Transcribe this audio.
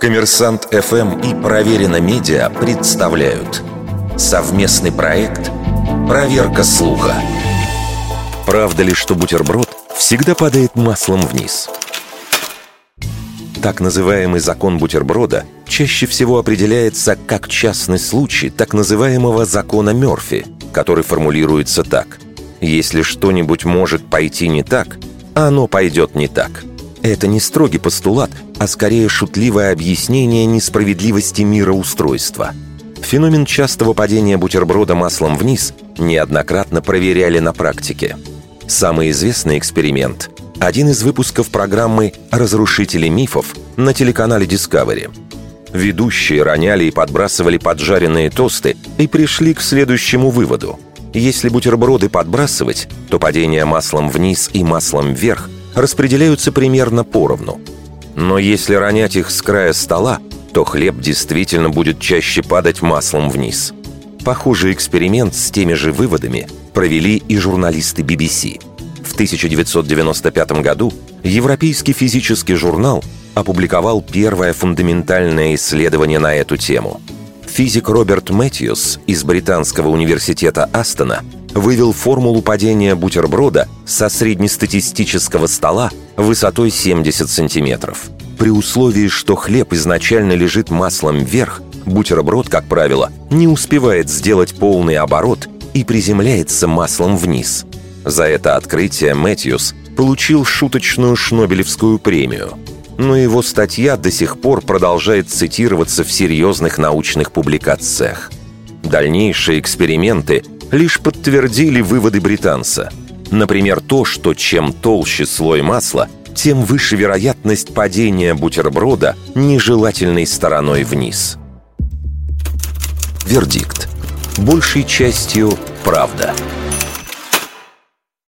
Коммерсант ФМ и Проверено Медиа представляют совместный проект «Проверка слуха». Правда ли, что бутерброд всегда падает маслом вниз? Так называемый закон бутерброда чаще всего определяется как частный случай так называемого закона Мёрфи, который формулируется так. Если что-нибудь может пойти не так, оно пойдет не так. Это не строгий постулат, а скорее шутливое объяснение несправедливости мироустройства. Феномен частого падения бутерброда маслом вниз неоднократно проверяли на практике. Самый известный эксперимент – один из выпусков программы «Разрушители мифов» на телеканале Discovery. Ведущие роняли и подбрасывали поджаренные тосты и пришли к следующему выводу. Если бутерброды подбрасывать, то падение маслом вниз и маслом вверх распределяются примерно поровну. Но если ронять их с края стола, то хлеб действительно будет чаще падать маслом вниз. Похожий эксперимент с теми же выводами провели и журналисты BBC. В 1995 году Европейский физический журнал опубликовал первое фундаментальное исследование на эту тему. Физик Роберт Мэтьюс из Британского университета Астона вывел формулу падения бутерброда со среднестатистического стола высотой 70 сантиметров. При условии, что хлеб изначально лежит маслом вверх, бутерброд, как правило, не успевает сделать полный оборот и приземляется маслом вниз. За это открытие Мэтьюс получил шуточную Шнобелевскую премию. Но его статья до сих пор продолжает цитироваться в серьезных научных публикациях. Дальнейшие эксперименты лишь подтвердили выводы британца. Например, то, что чем толще слой масла, тем выше вероятность падения бутерброда нежелательной стороной вниз. Вердикт. Большей частью правда. Правда.